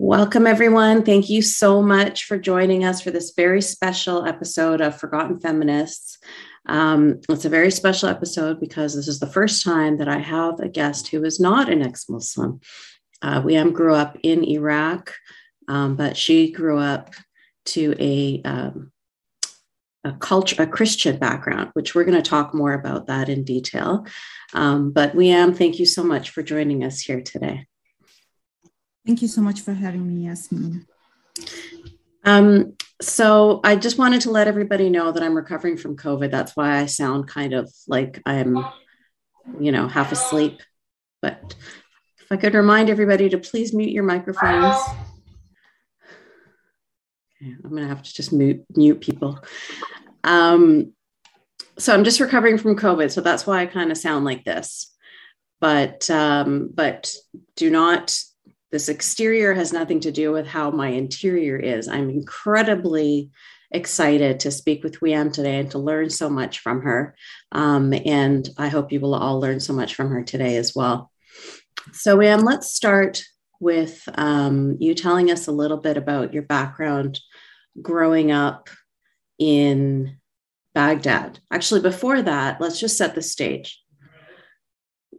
Welcome, everyone. Thank you so much for joining us for this very special episode of Forgotten Feminists. Um, it's a very special episode because this is the first time that I have a guest who is not an ex Muslim. Uh, Weam grew up in Iraq, um, but she grew up to a um, a culture, a Christian background, which we're going to talk more about that in detail. Um, but Weam, thank you so much for joining us here today. Thank you so much for having me, Yasmin. Um, so I just wanted to let everybody know that I'm recovering from COVID. That's why I sound kind of like I'm, you know, half asleep. But if I could remind everybody to please mute your microphones. Okay, I'm going to have to just mute, mute people. Um, so I'm just recovering from COVID. So that's why I kind of sound like this. But um, but do not this exterior has nothing to do with how my interior is. I'm incredibly excited to speak with Weam today and to learn so much from her. Um, and I hope you will all learn so much from her today as well. So, Weam, let's start with um, you telling us a little bit about your background growing up in Baghdad. Actually, before that, let's just set the stage.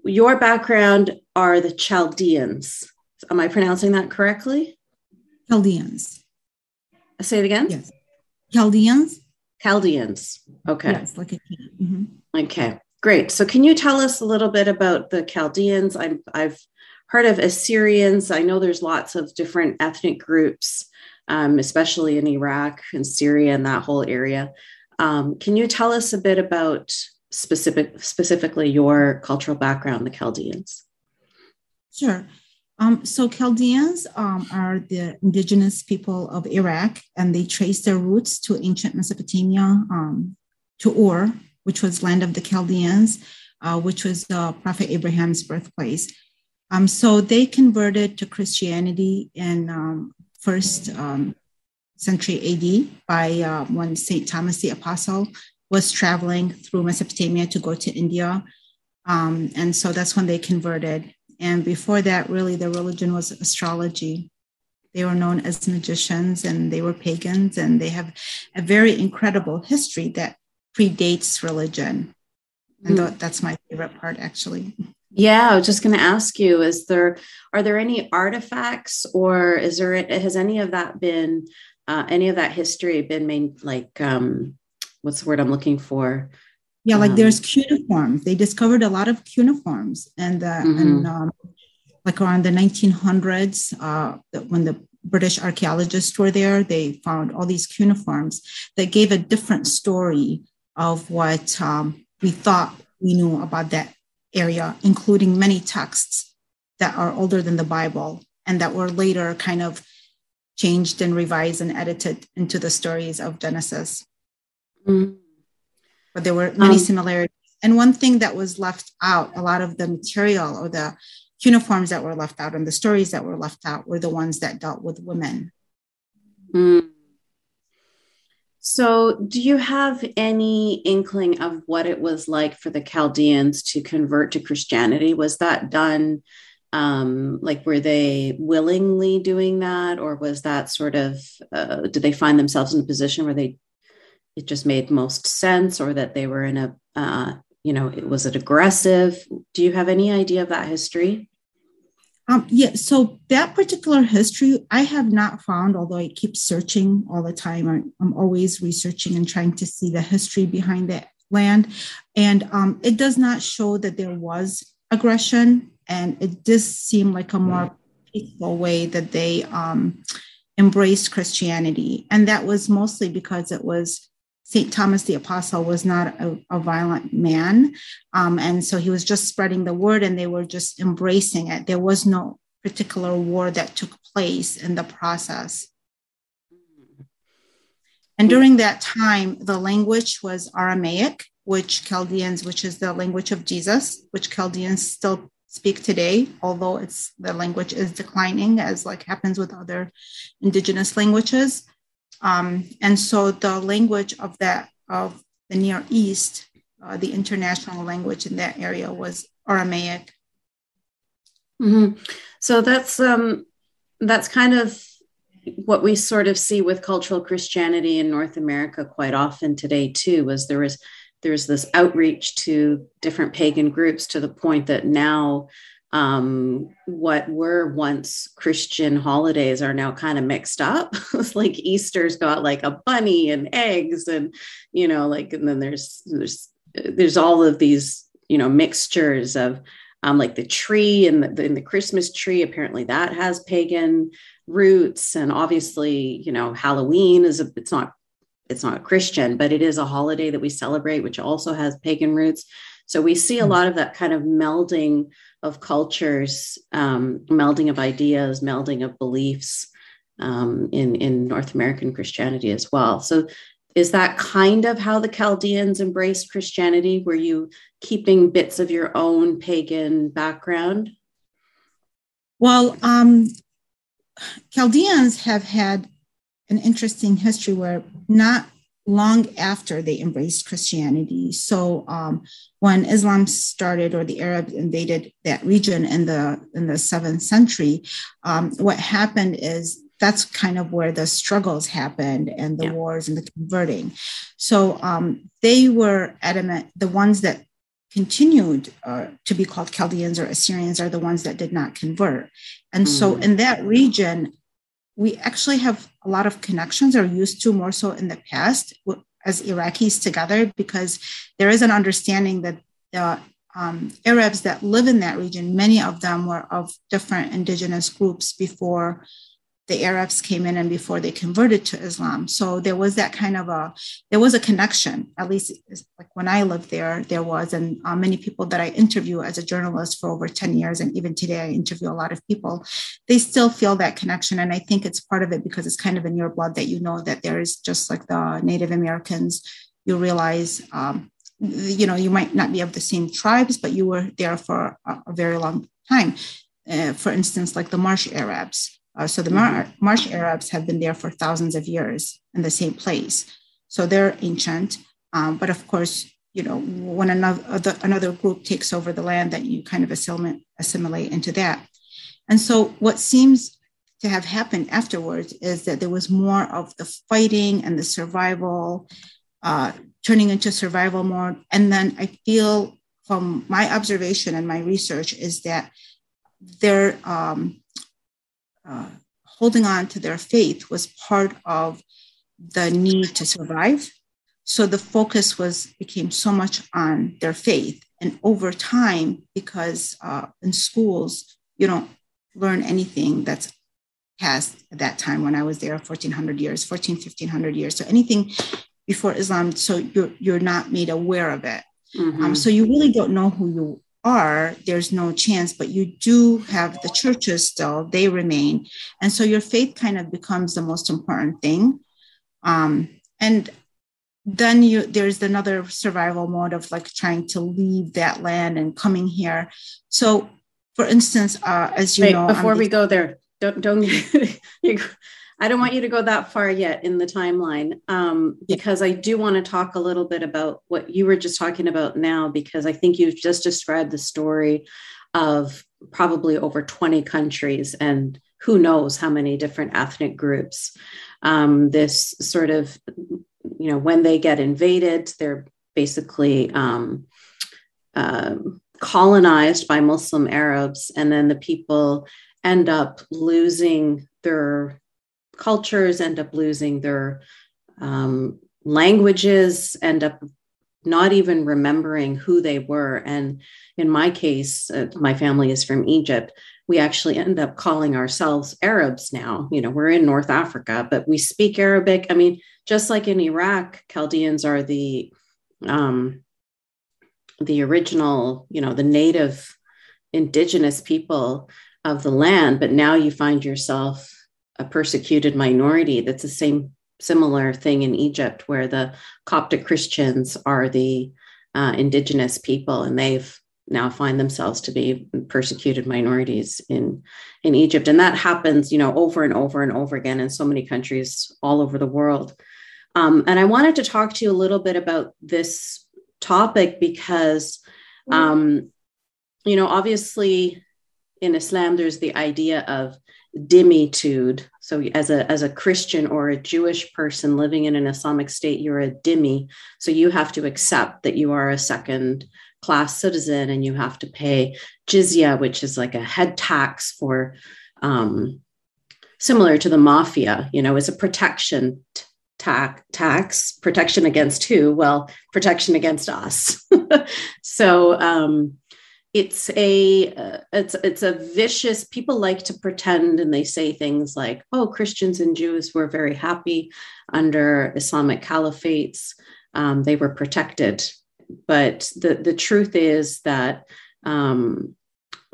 Your background are the Chaldeans. Am I pronouncing that correctly? Chaldeans. Say it again. Yes. Chaldeans. Chaldeans. Okay. Yes, like a mm-hmm. Okay. Great. So, can you tell us a little bit about the Chaldeans? I'm, I've heard of Assyrians. I know there's lots of different ethnic groups, um, especially in Iraq and Syria and that whole area. Um, can you tell us a bit about specific, specifically your cultural background, the Chaldeans? Sure. Um, so Chaldeans um, are the indigenous people of Iraq, and they trace their roots to ancient Mesopotamia, um, to Ur, which was land of the Chaldeans, uh, which was uh, Prophet Abraham's birthplace. Um, so they converted to Christianity in um, first um, century AD by uh, when Saint Thomas the Apostle was traveling through Mesopotamia to go to India, and so that's when they converted. And before that, really, their religion was astrology. They were known as magicians and they were pagans, and they have a very incredible history that predates religion. And mm. that's my favorite part, actually. Yeah, I was just going to ask you: Is there are there any artifacts, or is there has any of that been uh, any of that history been made like um, what's the word I'm looking for? Yeah, like there's cuneiforms. They discovered a lot of cuneiforms, and uh, mm-hmm. and um, like around the 1900s, uh, when the British archaeologists were there, they found all these cuneiforms that gave a different story of what um, we thought we knew about that area, including many texts that are older than the Bible and that were later kind of changed and revised and edited into the stories of Genesis. Mm-hmm but there were many um, similarities. And one thing that was left out, a lot of the material or the cuneiforms that were left out and the stories that were left out were the ones that dealt with women. Mm. So, do you have any inkling of what it was like for the Chaldeans to convert to Christianity? Was that done? Um, like, were they willingly doing that, or was that sort of, uh, did they find themselves in a position where they it just made most sense or that they were in a uh, you know it was it aggressive. Do you have any idea of that history? Um, yeah so that particular history i have not found although i keep searching all the time i'm, I'm always researching and trying to see the history behind that land. And um, it does not show that there was aggression and it does seem like a more peaceful way that they um, embraced christianity. And that was mostly because it was St. Thomas the Apostle was not a, a violent man. Um, and so he was just spreading the word and they were just embracing it. There was no particular war that took place in the process. And during that time, the language was Aramaic, which Chaldeans, which is the language of Jesus, which Chaldeans still speak today, although it's the language is declining, as like happens with other indigenous languages. Um, and so the language of that of the Near East, uh, the international language in that area was Aramaic. Mm-hmm. So that's um, that's kind of what we sort of see with cultural Christianity in North America quite often today too. Was there was there's this outreach to different pagan groups to the point that now um, what were once Christian holidays are now kind of mixed up. it's like Easter's got like a bunny and eggs, and you know, like, and then there's there's there's all of these you know mixtures of um, like the tree and the, in the Christmas tree. Apparently, that has pagan roots, and obviously, you know, Halloween is a it's not it's not Christian, but it is a holiday that we celebrate, which also has pagan roots. So we see a hmm. lot of that kind of melding of cultures, um, melding of ideas, melding of beliefs um, in, in North American Christianity as well. So, is that kind of how the Chaldeans embraced Christianity? Were you keeping bits of your own pagan background? Well, um, Chaldeans have had an interesting history where not long after they embraced Christianity. So um, when Islam started or the Arabs invaded that region in the in the seventh century, um, what happened is that's kind of where the struggles happened and the yeah. wars and the converting. So um, they were adamant. The ones that continued uh, to be called Chaldeans or Assyrians are the ones that did not convert. And mm. so in that region, we actually have a lot of connections or used to more so in the past as Iraqis together because there is an understanding that the um, Arabs that live in that region, many of them were of different indigenous groups before the Arabs came in and before they converted to Islam. So there was that kind of a there was a connection. At least like when I lived there, there was, and uh, many people that I interview as a journalist for over ten years, and even today I interview a lot of people. They still feel that connection, and I think it's part of it because it's kind of in your blood that you know that there is just like the Native Americans. You realize. Um, you know, you might not be of the same tribes, but you were there for a, a very long time. Uh, for instance, like the Marsh Arabs, uh, so the Mar- Marsh Arabs have been there for thousands of years in the same place. So they're ancient. Um, but of course, you know, when another, another group takes over the land, that you kind of assimilate, assimilate into that. And so what seems to have happened afterwards is that there was more of the fighting and the survival, uh, turning into survival mode. And then I feel from my observation and my research is that there, um, uh, holding on to their faith was part of the need to survive. So the focus was became so much on their faith. And over time, because uh, in schools, you don't learn anything that's past at that time when I was there, 1400 years, 14, 1500 years. So anything before Islam, so you're, you're not made aware of it. Mm-hmm. Um, so you really don't know who you are, there's no chance, but you do have the churches still, they remain. And so your faith kind of becomes the most important thing. Um, and then you there's another survival mode of like trying to leave that land and coming here. So for instance, uh, as you Wait, know, before we go there, don't don't you, I don't want you to go that far yet in the timeline um, because I do want to talk a little bit about what you were just talking about now, because I think you've just described the story of probably over 20 countries and who knows how many different ethnic groups. Um, this sort of, you know, when they get invaded, they're basically um, uh, colonized by Muslim Arabs, and then the people end up losing their cultures end up losing their um, languages, end up not even remembering who they were. And in my case, uh, my family is from Egypt. We actually end up calling ourselves Arabs now. You know, we're in North Africa, but we speak Arabic. I mean, just like in Iraq, Chaldeans are the um, the original, you know, the native indigenous people of the land. But now you find yourself a persecuted minority. That's the same similar thing in Egypt, where the Coptic Christians are the uh, indigenous people, and they've now find themselves to be persecuted minorities in in Egypt, and that happens, you know, over and over and over again in so many countries all over the world. Um, and I wanted to talk to you a little bit about this topic because, um, you know, obviously in Islam, there's the idea of dhimmitude. So as a as a Christian or a Jewish person living in an Islamic state, you're a dhimmi. So you have to accept that you are a second class citizen and you have to pay jizya, which is like a head tax for um, similar to the mafia, you know, is a protection tax tax protection against who well protection against us so um it's a uh, it's it's a vicious people like to pretend and they say things like oh christians and jews were very happy under islamic caliphates. Um, they were protected. But the the truth is that um,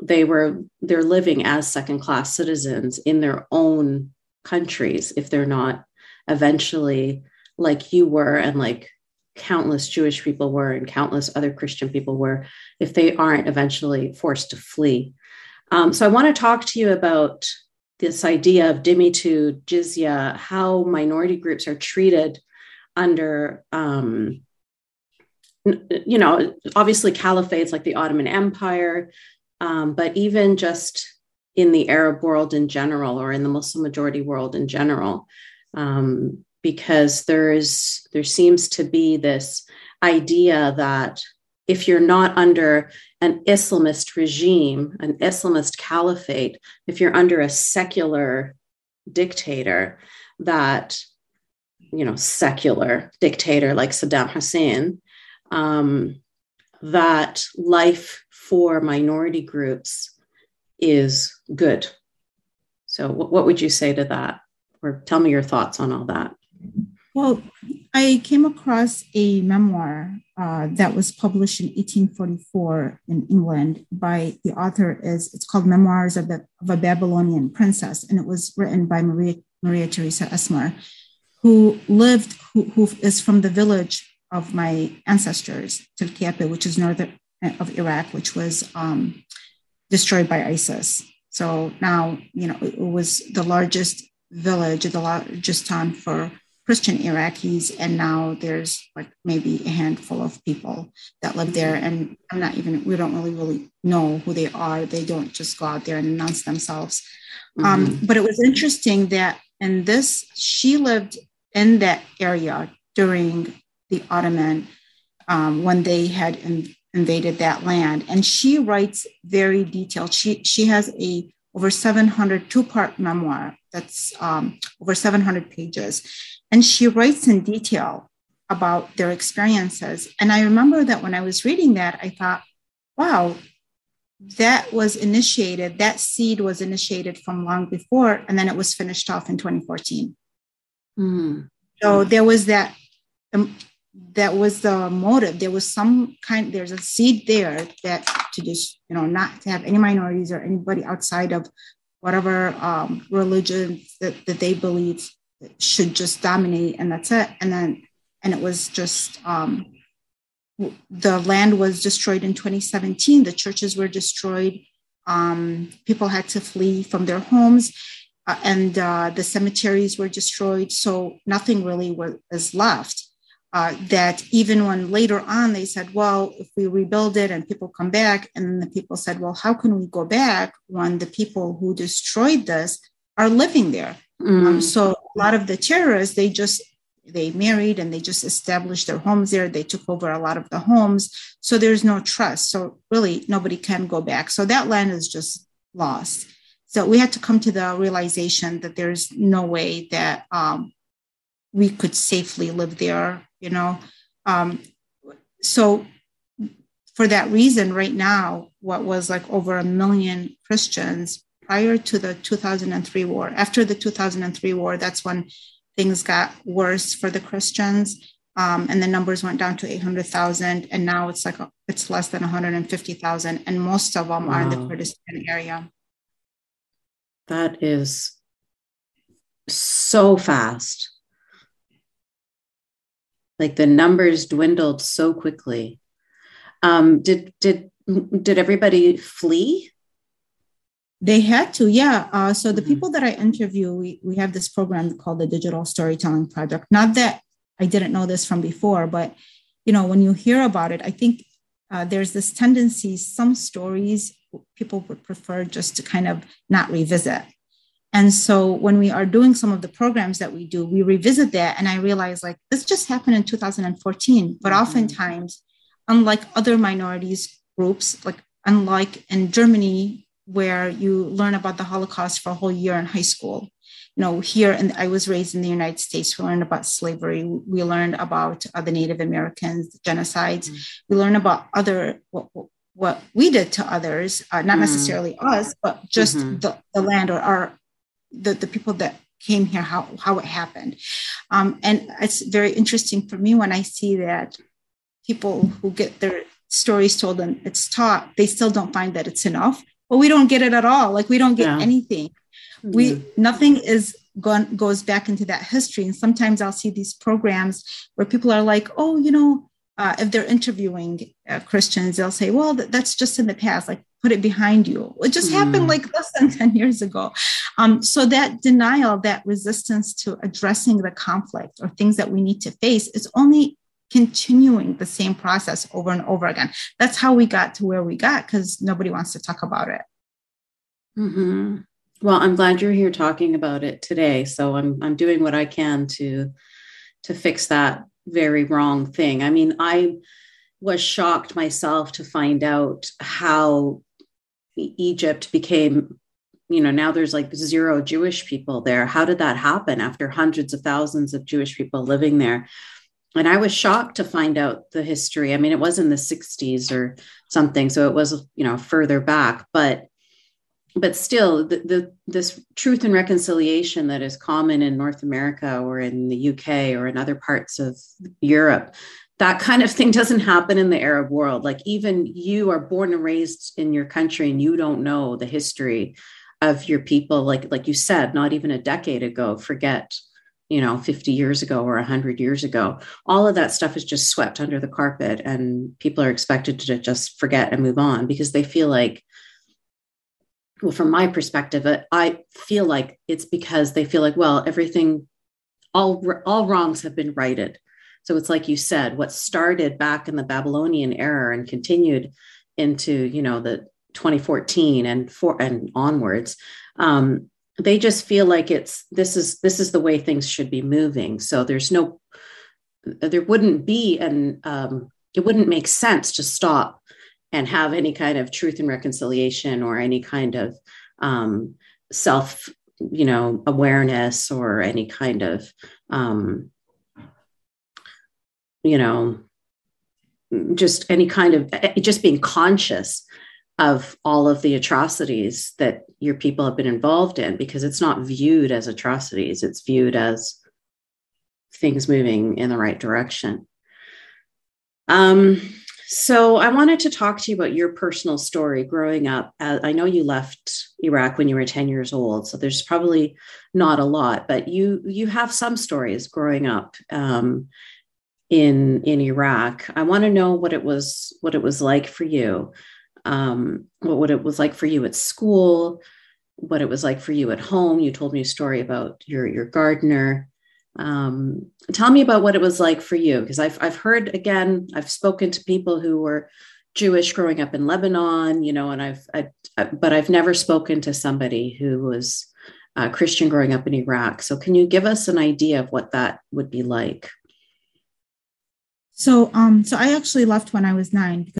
they were they're living as second class citizens in their own countries if they're not eventually like you were and like countless Jewish people were and countless other Christian people were if they aren't eventually forced to flee. Um, so I want to talk to you about this idea of dhimmitude, jizya, how minority groups are treated under, um, you know, obviously caliphates like the Ottoman Empire, um, but even just in the Arab world in general or in the Muslim majority world in general. Um, because there is there seems to be this idea that if you're not under an Islamist regime, an Islamist caliphate, if you're under a secular dictator, that you know secular dictator like Saddam Hussein, um, that life for minority groups is good. So, what, what would you say to that? Or tell me your thoughts on all that. Well, I came across a memoir uh, that was published in 1844 in England by the author is it's called Memoirs of, the, of a Babylonian Princess, and it was written by Maria Maria Teresa Asmar, who lived who, who is from the village of my ancestors, Tilkiape, which is northern of Iraq, which was um, destroyed by ISIS. So now, you know, it was the largest village, the largest town for Christian Iraqis, and now there's like maybe a handful of people that live there. And I'm not even, we don't really, really know who they are. They don't just go out there and announce themselves. Um, mm-hmm. Um, but it was interesting that in this, she lived in that area during the Ottoman um, when they had in, invaded that land. And she writes very detailed. She, she has a over 700 two-part memoir that's um, over 700 pages and she writes in detail about their experiences. And I remember that when I was reading that, I thought, wow, that was initiated, that seed was initiated from long before, and then it was finished off in 2014. Mm. So there was that. Um, that was the motive. There was some kind. There's a seed there that to just you know not to have any minorities or anybody outside of whatever um, religion that, that they believe should just dominate and that's it. And then and it was just um, the land was destroyed in 2017 the churches were destroyed. Um, people had to flee from their homes uh, and uh, the cemeteries were destroyed. So nothing really was was left. Uh, that even when later on they said well if we rebuild it and people come back and then the people said well how can we go back when the people who destroyed this are living there? Mm. Um, so a lot of the terrorists, they just they married and they just established their homes there. They took over a lot of the homes. So there's no trust. So really nobody can go back. So that land is just lost. So we had to come to the realization that there's no way that um, we could safely live there, you know. Um, so for that reason, right now, what was like over a million Christians prior to the 2003 war. After the 2003 war, that's when things got worse for the Christians. Um, and the numbers went down to 800,000, and now it's like a, it's less than 150,000, and most of them wow. are in the Kurdistan area. That is so fast. Like the numbers dwindled so quickly. Um, did did did everybody flee? They had to, yeah. Uh, so the mm-hmm. people that I interview, we, we have this program called the Digital Storytelling Project. Not that I didn't know this from before, but you know, when you hear about it, I think uh, there's this tendency. Some stories people would prefer just to kind of not revisit. And so when we are doing some of the programs that we do, we revisit that. And I realize like this just happened in 2014. But mm-hmm. oftentimes, unlike other minorities groups, like unlike in Germany, where you learn about the Holocaust for a whole year in high school. You know, here and I was raised in the United States. We learned about slavery. We learned about uh, the Native Americans, genocides. Mm-hmm. We learned about other what, what we did to others, uh, not mm-hmm. necessarily us, but just mm-hmm. the, the land or our the, the people that came here, how, how it happened. Um, and it's very interesting for me when I see that people who get their stories told and it's taught, they still don't find that it's enough. But we don't get it at all. Like we don't get yeah. anything. Mm-hmm. We nothing is gone goes back into that history. And sometimes I'll see these programs where people are like, oh, you know, uh, if they're interviewing uh, Christians, they'll say, well, th- that's just in the past. Like put it behind you. It just mm. happened like less than 10 years ago. Um, so that denial, that resistance to addressing the conflict or things that we need to face is only continuing the same process over and over again. That's how we got to where we got because nobody wants to talk about it. Mm-hmm. Well, I'm glad you're here talking about it today. So I'm I'm doing what I can to to fix that very wrong thing. I mean, I was shocked myself to find out how Egypt became, you know, now there's like zero Jewish people there. How did that happen after hundreds of thousands of Jewish people living there? And I was shocked to find out the history. I mean, it was in the 60s or something, so it was, you know, further back, but but still the, the this truth and reconciliation that is common in North America or in the UK or in other parts of Europe that kind of thing doesn't happen in the Arab world. Like even you are born and raised in your country and you don't know the history of your people. Like like you said, not even a decade ago. Forget you know 50 years ago or 100 years ago all of that stuff is just swept under the carpet and people are expected to just forget and move on because they feel like well from my perspective i feel like it's because they feel like well everything all all wrongs have been righted so it's like you said, what started back in the Babylonian era and continued into, you know, the 2014 and for and onwards. Um, they just feel like it's this is this is the way things should be moving. So there's no there wouldn't be an um, it wouldn't make sense to stop and have any kind of truth and reconciliation or any kind of um, self you know awareness or any kind of um, you know, just any kind of just being conscious of all of the atrocities that your people have been involved in because it's not viewed as atrocities it's viewed as things moving in the right direction um, so i wanted to talk to you about your personal story growing up i know you left iraq when you were 10 years old so there's probably not a lot but you you have some stories growing up um, in in Iraq. I want to know what it was what it was like for you. Um, what, what it was like for you at school, what it was like for you at home. You told me a story about your your gardener. Um, tell me about what it was like for you, because I've I've heard again. I've spoken to people who were Jewish growing up in Lebanon, you know, and I've I, but I've never spoken to somebody who was uh, Christian growing up in Iraq. So, can you give us an idea of what that would be like? So, um, so I actually left when I was nine